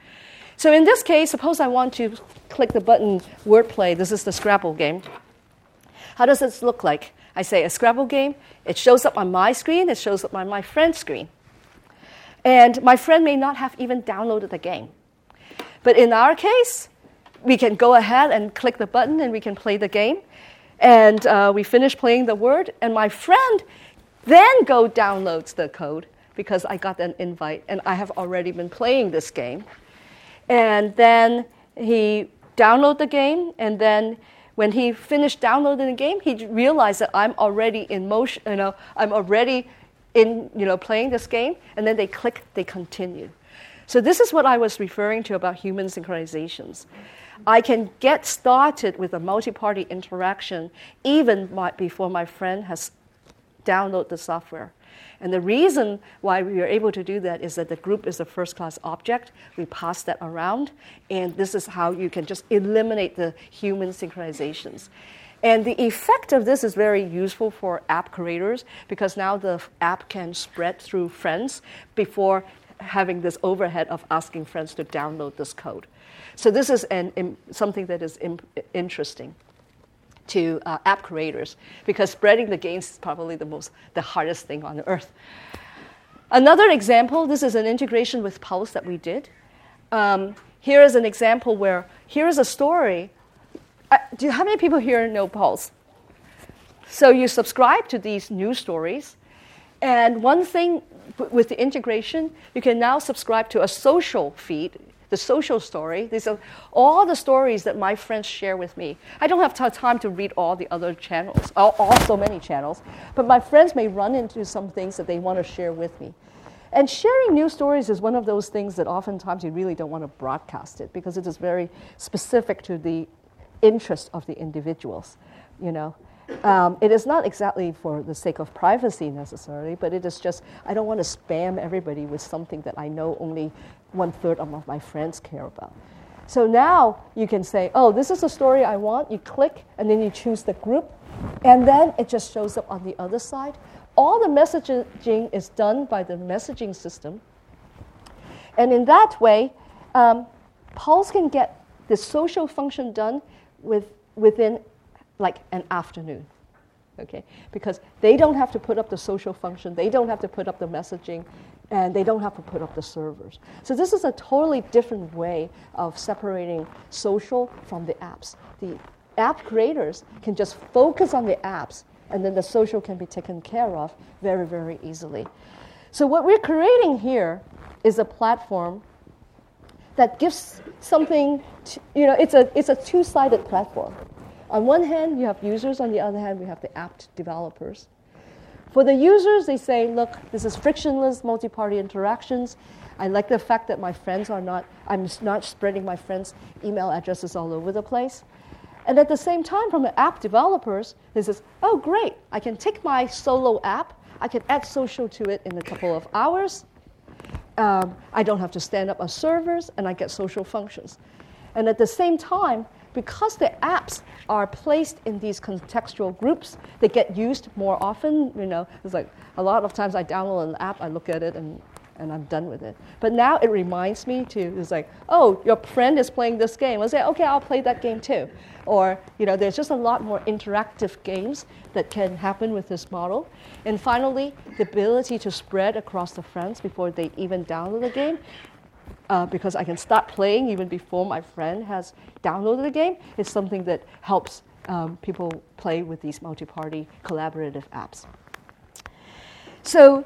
So in this case, suppose I want to click the button wordplay. This is the Scrabble game. How does this look like? I say a Scrabble game. It shows up on my screen. It shows up on my friend's screen. And my friend may not have even downloaded the game. But in our case, we can go ahead and click the button and we can play the game. And uh, we finish playing the word, and my friend then go downloads the code because I got an invite and I have already been playing this game. And then he download the game, and then when he finished downloading the game, he realized that I'm already in motion. You know, I'm already in you know playing this game, and then they click, they continue. So this is what I was referring to about human synchronizations. I can get started with a multi-party interaction even my, before my friend has downloaded the software. And the reason why we are able to do that is that the group is a first class object. We pass that around, and this is how you can just eliminate the human synchronizations. And the effect of this is very useful for app creators because now the app can spread through friends before having this overhead of asking friends to download this code. So this is an, something that is interesting to uh, app creators because spreading the gains is probably the most the hardest thing on earth. Another example, this is an integration with Pulse that we did. Um, here is an example where here is a story. Uh, do you, how many people here know Pulse? So you subscribe to these news stories, and one thing with the integration, you can now subscribe to a social feed, the social story. These are all the stories that my friends share with me. I don't have time to read all the other channels, all, all so many channels, but my friends may run into some things that they want to share with me. And sharing news stories is one of those things that oftentimes you really don't want to broadcast it because it is very specific to the interest of the individuals, you know. Um, it is not exactly for the sake of privacy necessarily, but it is just, I don't want to spam everybody with something that I know only one third of my friends care about. So now you can say, oh, this is the story I want. You click, and then you choose the group, and then it just shows up on the other side. All the messaging is done by the messaging system. And in that way, um, Pulse can get the social function done with, within like an afternoon. Okay? Because they don't have to put up the social function, they don't have to put up the messaging, and they don't have to put up the servers. So this is a totally different way of separating social from the apps. The app creators can just focus on the apps, and then the social can be taken care of very, very easily. So what we're creating here is a platform that gives something, to, you know, it's a, it's a two-sided platform. On one hand, you have users, on the other hand, we have the app developers. For the users, they say, look, this is frictionless multi party interactions. I like the fact that my friends are not, I'm not spreading my friends' email addresses all over the place. And at the same time, from the app developers, they says, oh, great, I can take my solo app, I can add social to it in a couple of hours. Um, I don't have to stand up on servers, and I get social functions. And at the same time, because the apps are placed in these contextual groups, they get used more often. You know, it's like a lot of times I download an app, I look at it, and, and I'm done with it. But now it reminds me to, it's like, oh, your friend is playing this game. I say, okay, I'll play that game too. Or, you know, there's just a lot more interactive games that can happen with this model. And finally, the ability to spread across the friends before they even download the game uh, because I can start playing even before my friend has downloaded the game, is something that helps um, people play with these multi-party collaborative apps. So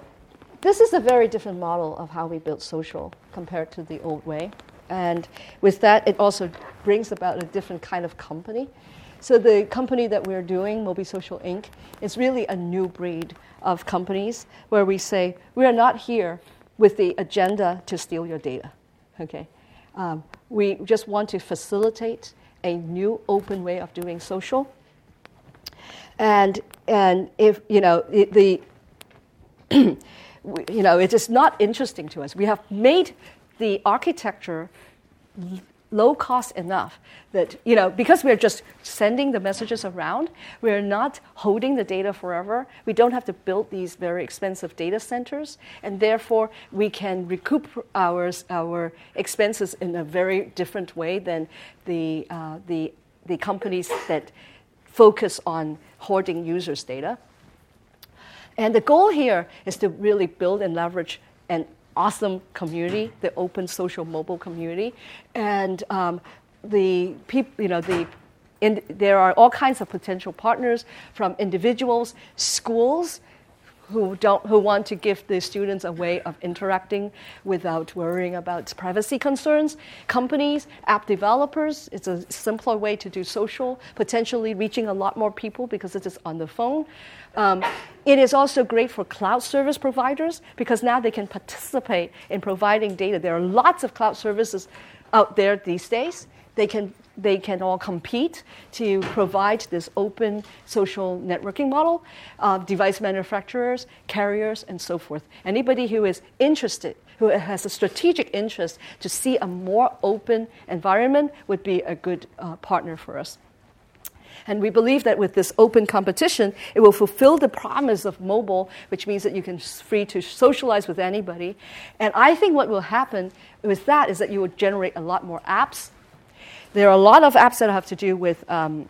this is a very different model of how we build social compared to the old way. And with that, it also brings about a different kind of company. So the company that we're doing, MobiSocial Inc., is really a new breed of companies where we say, we are not here with the agenda to steal your data. Okay, um, we just want to facilitate a new open way of doing social. And and if you know it, the [CLEARS THROAT] you know it is not interesting to us. We have made the architecture low cost enough that, you know, because we're just sending the messages around, we're not holding the data forever. We don't have to build these very expensive data centers, and therefore we can recoup our, our expenses in a very different way than the, uh, the, the companies that focus on hoarding users' data. And the goal here is to really build and leverage an awesome community, the open social mobile community. And um, the people, you know, the in, there are all kinds of potential partners from individuals, schools, who don't who want to give the students a way of interacting without worrying about privacy concerns. Companies app developers it's a simpler way to do social potentially reaching a lot more people because it is on the phone. Um, it is also great for cloud service providers because now they can participate in providing data. There are lots of cloud services out there these days. They can they can all compete to provide this open social networking model. Uh, device manufacturers, carriers, and so forth. Anybody who is interested, who has a strategic interest to see a more open environment, would be a good uh, partner for us. And we believe that with this open competition, it will fulfill the promise of mobile, which means that you can free to socialize with anybody. And I think what will happen with that is that you will generate a lot more apps there are a lot of apps that have to do with um,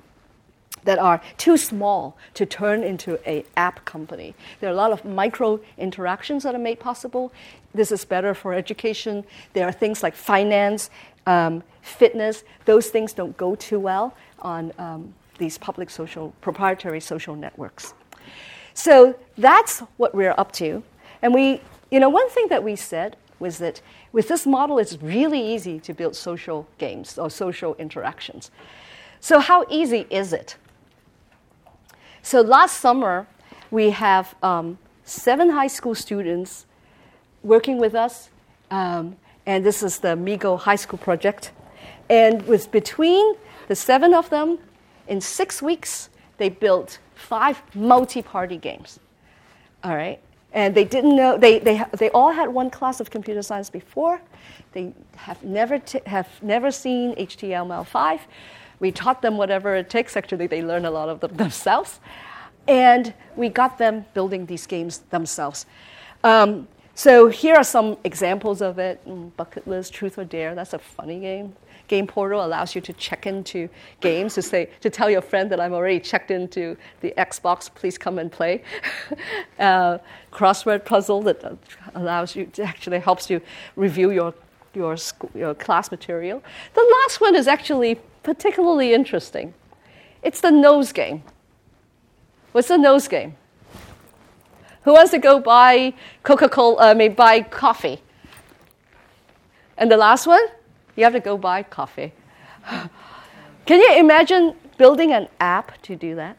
that are too small to turn into an app company. There are a lot of micro interactions that are made possible. This is better for education. There are things like finance, um, fitness. Those things don't go too well on um, these public social, proprietary social networks. So that's what we're up to. And we, you know, one thing that we said was that with this model, it's really easy to build social games or social interactions. So, how easy is it? So, last summer, we have um, seven high school students working with us, um, and this is the Migo High School project. And with between the seven of them, in six weeks, they built five multi party games. All right? And they didn't know, they, they, they all had one class of computer science before. They have never, t- have never seen HTML5. We taught them whatever it takes. Actually, they learn a lot of them [LAUGHS] themselves. And we got them building these games themselves. Um, so here are some examples of it. Mm, bucket list, truth or dare. That's a funny game. Game Portal allows you to check into games to say to tell your friend that I'm already checked into the Xbox. Please come and play. [LAUGHS] uh, crossword puzzle that allows you actually helps you review your your school, your class material. The last one is actually particularly interesting. It's the nose game. What's the nose game? Who wants to go buy Coca Cola? I mean, buy coffee. And the last one? You have to go buy coffee. [GASPS] Can you imagine building an app to do that?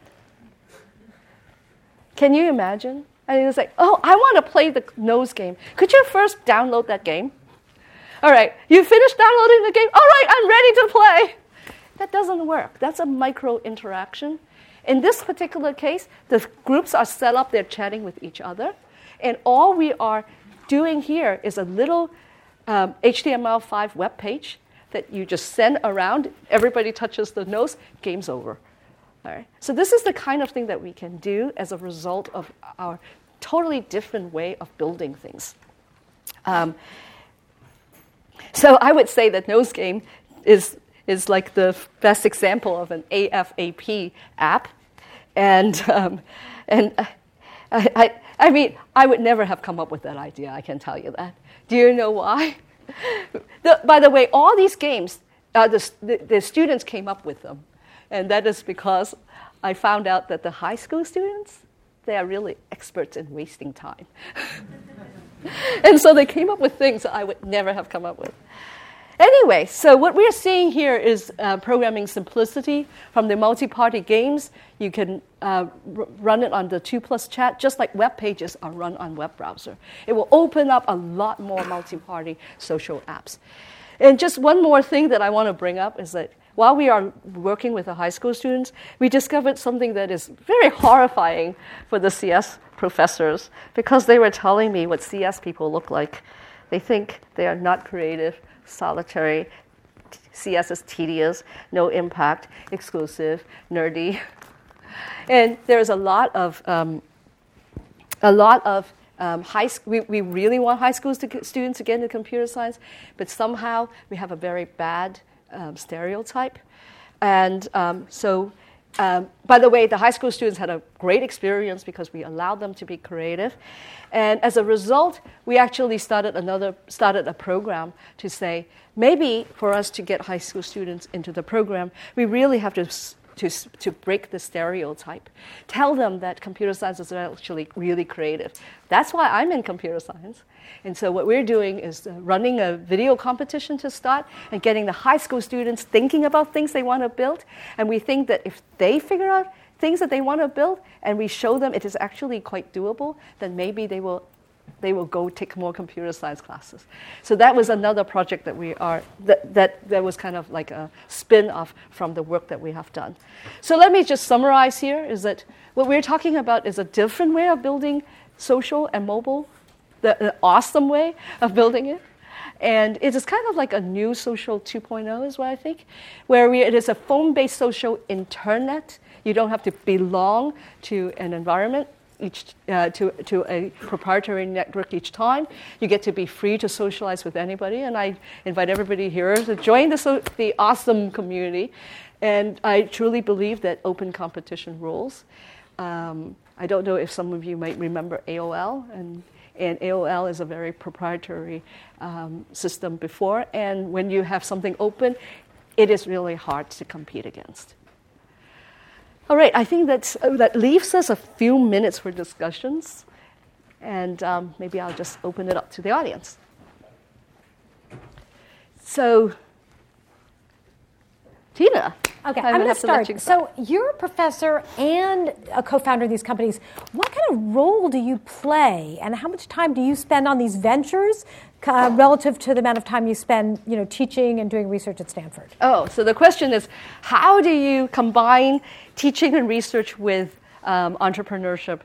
Can you imagine? And it's like, oh, I want to play the nose game. Could you first download that game? All right, you finished downloading the game. All right, I'm ready to play. That doesn't work. That's a micro interaction. In this particular case, the groups are set up, they're chatting with each other. And all we are doing here is a little um, HTML5 web page that you just send around. Everybody touches the nose, game's over. All right. So this is the kind of thing that we can do as a result of our totally different way of building things. Um, so I would say that Nose Game is is like the best example of an AFAP app, and um, and I, I, I mean I would never have come up with that idea. I can tell you that. Do you know why? [LAUGHS] the, by the way, all these games, uh, the, the, students came up with them. And that is because I found out that the high school students, they are really experts in wasting time. [LAUGHS] and so they came up with things that I would never have come up with. Anyway, so what we're seeing here is uh, programming simplicity from the multi-party games. You can uh, r- run it on the 2 plus chat, just like web pages are run on web browser. It will open up a lot more multi-party social apps. And just one more thing that I want to bring up is that while we are working with the high school students, we discovered something that is very horrifying for the CS professors because they were telling me what CS people look like. They think they are not creative solitary. CS is tedious, no impact, exclusive, nerdy. [LAUGHS] And there's a lot of, um, a lot of um, high school, we, we really want high school students to get into computer science, but somehow we have a very bad um, stereotype. And um, so um, by the way, the high school students had a great experience because we allowed them to be creative. And as a result, we actually started another started a program to say maybe for us to get high school students into the program, we really have to to, to break the stereotype. Tell them that computer science is actually really creative. That's why I'm in computer science. And so, what we're doing is uh, running a video competition to start and getting the high school students thinking about things they want to build. And we think that if they figure out things that they want to build and we show them it is actually quite doable, then maybe they will they will go take more computer science classes. So that was another project that we are, that, that, that was kind of like a spin off from the work that we have done. So let me just summarize here is that what we're talking about is a different way of building social and mobile, the, the awesome way of building it. And it is kind of like a new social 2.0, is what I think, where we, it is a phone based social internet. You don't have to belong to an environment each uh, to, to a proprietary network each time. You get to be free to socialize with anybody, and I invite everybody here to join the, so, the awesome community. And I truly believe that open competition rules. Um, I don't know if some of you might remember AOL, and, and AOL is a very proprietary um, system before. And when you have something open, it is really hard to compete against. All right, I think that uh, that leaves us a few minutes for discussions, and um, maybe I'll just open it up to the audience. So, Tina. Okay, I'm, I'm going to start. You so, you're a professor and a co founder of these companies. What kind of role do you play, and how much time do you spend on these ventures uh, relative to the amount of time you spend, you know, teaching and doing research at Stanford? Oh, so the question is, how do you combine teaching and research with um, entrepreneurship?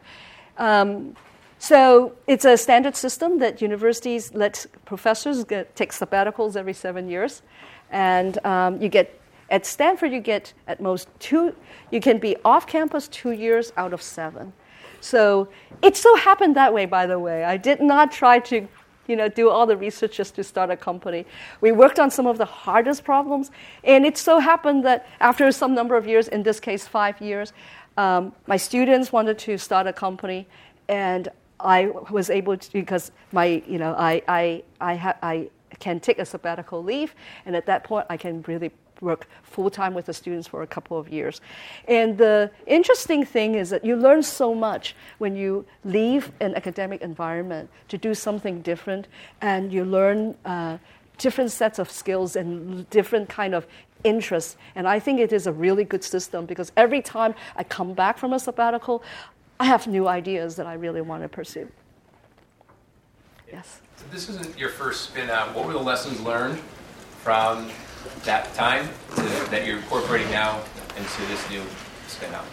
Um, so it's a standard system that universities let professors get, take sabbaticals every seven years, and um, you get at Stanford you get at most two. You can be off campus two years out of seven. So it so happened that way, by the way. I did not try to you know, do all the research just to start a company. We worked on some of the hardest problems, and it so happened that after some number of years, in this case five years, um, my students wanted to start a company, and I was able to because my, you know, I, I, I, ha- I can take a sabbatical leave, and at that point I can really work full time with the students for a couple of years. And the interesting thing is that you learn so much when you leave an academic environment to do something different, and you learn uh, different sets of skills and different kind of interests. And I think it is a really good system because every time I come back from a sabbatical, I have new ideas that I really want to pursue. Yes. So this isn't your first spin out. What were the lessons learned from that time to, that you're incorporating now into this new spin out?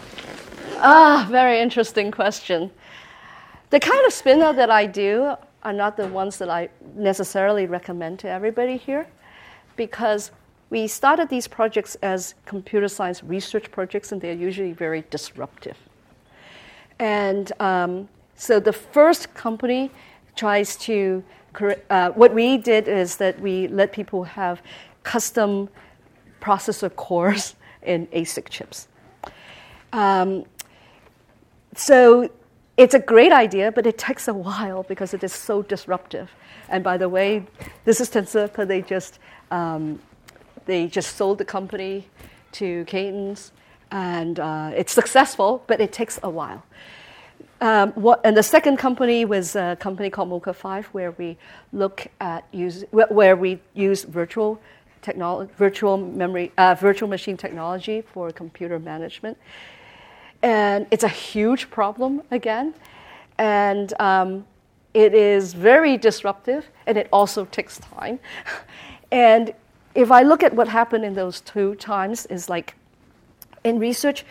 Ah, very interesting question. The kind of spin out that I do are not the ones that I necessarily recommend to everybody here because we started these projects as computer science research projects and they're usually very disruptive. And um, so the first company tries to, uh, what we did is that we let people have custom processor cores [LAUGHS] in ASIC chips. Um, so it's a great idea, but it takes a while because it is so disruptive. And by the way, this is Tensilica. They just um, they just sold the company to Cadence, and uh, it's successful, but it takes a while. Um, what, and the second company was a company called MokaFive, where we look at use, where we use virtual technology, virtual memory, uh, virtual machine technology for computer management. And it's a huge problem again. And um, it is very disruptive and it also takes time. [LAUGHS] and if I look at what happened in those two times, is like in research,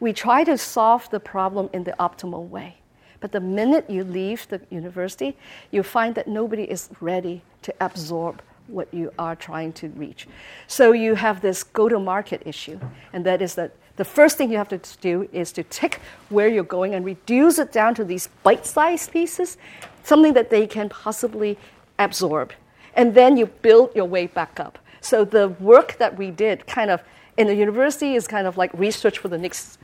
we try to solve the problem in the optimal way. But the minute you leave the university, you find that nobody is ready to absorb what you are trying to reach. So you have this go to market issue, and that is that the first thing you have to do is to take where you're going and reduce it down to these bite sized pieces, something that they can possibly absorb. And then you build your way back up. So the work that we did kind of in the university is kind of like research for the next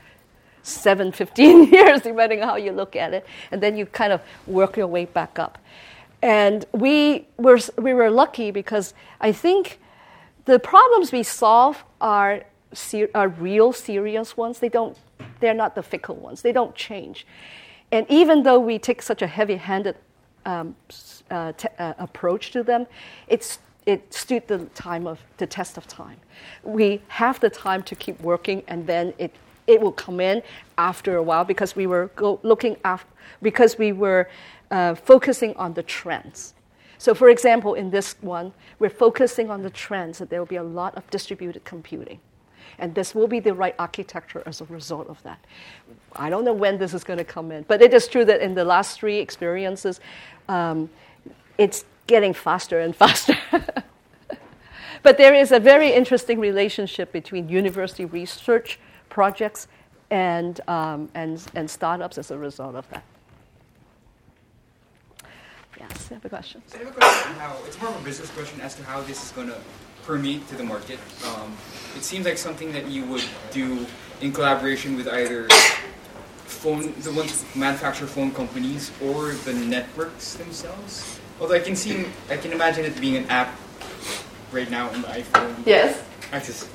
seven, 15 [LAUGHS] years, depending on how you look at it. And then you kind of work your way back up. And we were, we were lucky because I think the problems we solve are, ser- are real serious ones. They don't, they're not the fickle ones. They don't change. And even though we take such a heavy handed um, uh, t- uh, approach to them, it's, it stood the time of the test of time. We have the time to keep working, and then it it will come in after a while because we were looking after, because we were uh, focusing on the trends. So, for example, in this one, we're focusing on the trends that there will be a lot of distributed computing. And this will be the right architecture as a result of that. I don't know when this is going to come in, but it is true that in the last three experiences, um, it's getting faster and [LAUGHS] faster. but there is a very interesting relationship between university research projects and, um, and, and startups as a result of that. Yes, I have a question. So I have a question how, it's more of a business question as to how this is going to permeate to the market. Um, it seems like something that you would do in collaboration with either phone, the ones manufacture phone companies or the networks themselves. Although I can see, I can imagine it being an app right now on the iPhone. Yes. Access,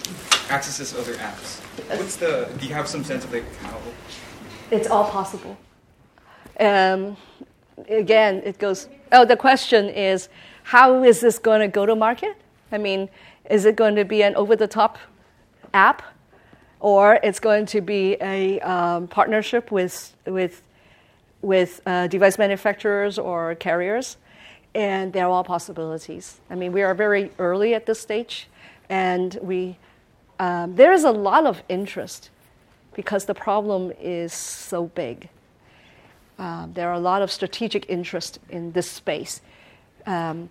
accesses other apps. What's the? Do you have some sense of like how? It's all possible. Um, again, it goes. Oh, the question is, how is this going to go to market? I mean, is it going to be an over-the-top app, or it's going to be a um, partnership with with with uh, device manufacturers or carriers? And they're all possibilities. I mean, we are very early at this stage, and we um, there is a lot of interest because the problem is so big. Um, there are a lot of strategic interest in this space. Um,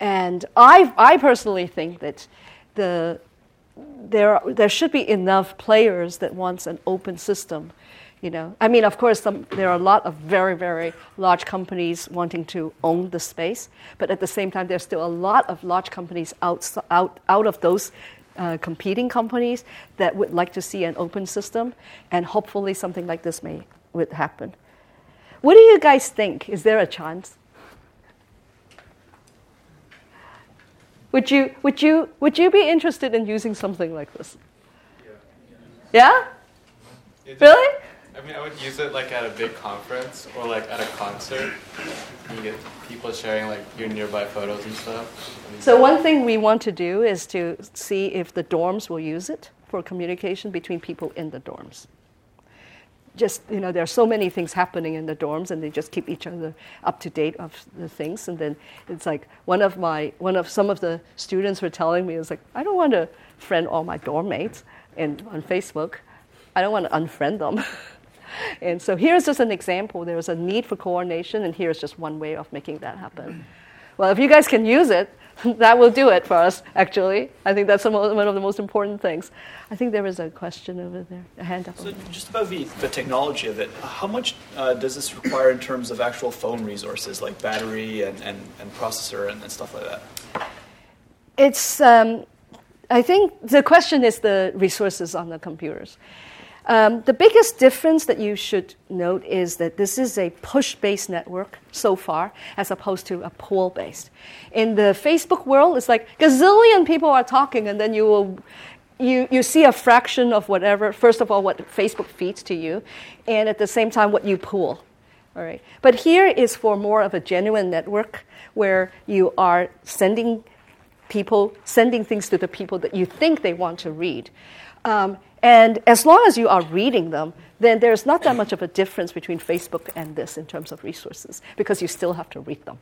and I, I personally think that the, there, are, there should be enough players that wants an open system. You know, I mean, of course, some, there are a lot of very, very large companies wanting to own the space, but at the same time, there's still a lot of large companies out, out, out of those uh, competing companies that would like to see an open system, and hopefully something like this may would happen. What do you guys think? Is there a chance? Would you, would you, would you be interested in using something like this? Yeah? yeah? Really? I mean, I would use it like at a big conference or like at a concert. You get people sharing like your nearby photos and stuff. So one thing we want to do is to see if the dorms will use it for communication between people in the dorms. Just you know, there are so many things happening in the dorms, and they just keep each other up to date of the things. And then it's like one of my one of some of the students were telling me, "Is like I don't want to friend all my dorm mates in on Facebook. I don't want to unfriend them." [LAUGHS] and so here's just an example. There's a need for coordination, and here's just one way of making that happen. Well, if you guys can use it, [LAUGHS] that will do it for us, actually. I think that's one of the most important things. I think there is a question over there, a hand up. So, just about the, the technology of it, how much uh, does this require in terms of actual phone resources, like battery and, and, and processor and, and, stuff like that? It's, um, I think the question is the resources on the computers. Um, the biggest difference that you should note is that this is a push based network so far, as opposed to a pull based. In the Facebook world, it's like gazillion people are talking, and then you will. You, you see a fraction of whatever, first of all, what Facebook feeds to you, and at the same time, what you pull. All right. But here is for more of a genuine network where you are sending people, sending things to the people that you think they want to read. Um, and as long as you are reading them, then there's not that much of a difference between Facebook and this in terms of resources because you still have to read them.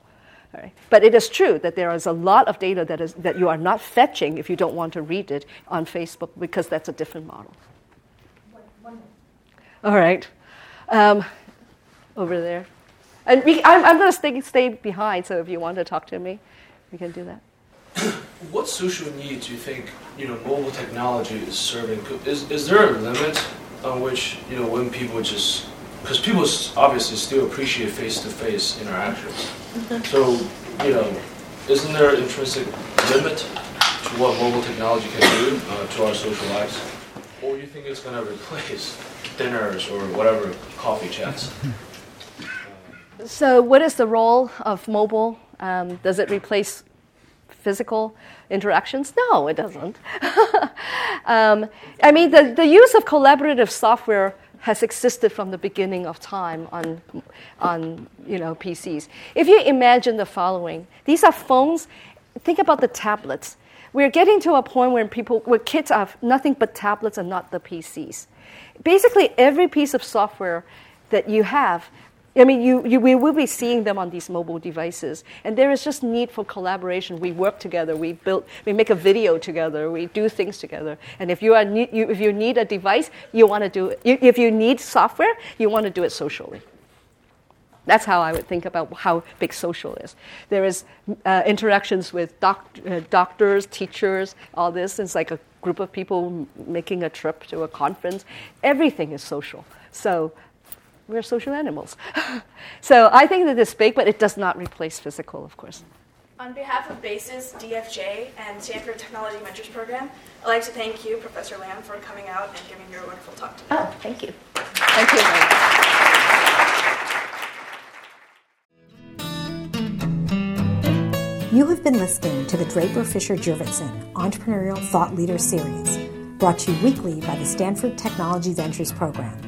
But it is true that there is a lot of data that, is, that you are not fetching if you don't want to read it on Facebook because that's a different model. All right. Um, over there. And we, I'm, I'm going to stay, stay behind, so if you want to talk to me, we can do that. [COUGHS] what social need do you think you know mobile technology is serving? Is is there a limit on which you know when people just because people obviously still appreciate face-to-face interactions. Mm-hmm. So you know, isn't there an intrinsic limit to what mobile technology can do uh, to our social lives? Or you think it's going to replace [LAUGHS] dinners or whatever coffee chats? [LAUGHS] So, what is the role of mobile? Um, does it replace physical interactions? No, it doesn't. [LAUGHS] um, I mean, the, the use of collaborative software has existed from the beginning of time on, on you know, PCs. If you imagine the following, these are phones. Think about the tablets. We're getting to a point where people, where kids have nothing but tablets and not the PCs. Basically, every piece of software that you have I mean, you, you, we will be seeing them on these mobile devices, and there is just need for collaboration. We work together, we build, we make a video together, we do things together. And if you are you, if you need a device, you want to do it. If you need software, you want to do it socially. That's how I would think about how big social is. There is uh, interactions with doc- uh, doctors, teachers, all this. It's like a group of people making a trip to a conference. Everything is social. So we're social animals. [LAUGHS] so I think that it's big, but it does not replace physical, of course. On behalf of BASES, DFJ, and Stanford Technology Mentors Program, I'd like to thank you, Professor Lam, for coming out and giving your wonderful talk today. Oh, thank you. Thank you very much. You have been listening to the Draper Fisher Jurvetson Entrepreneurial Thought Leader Series, brought to you weekly by the Stanford Technology Ventures Program.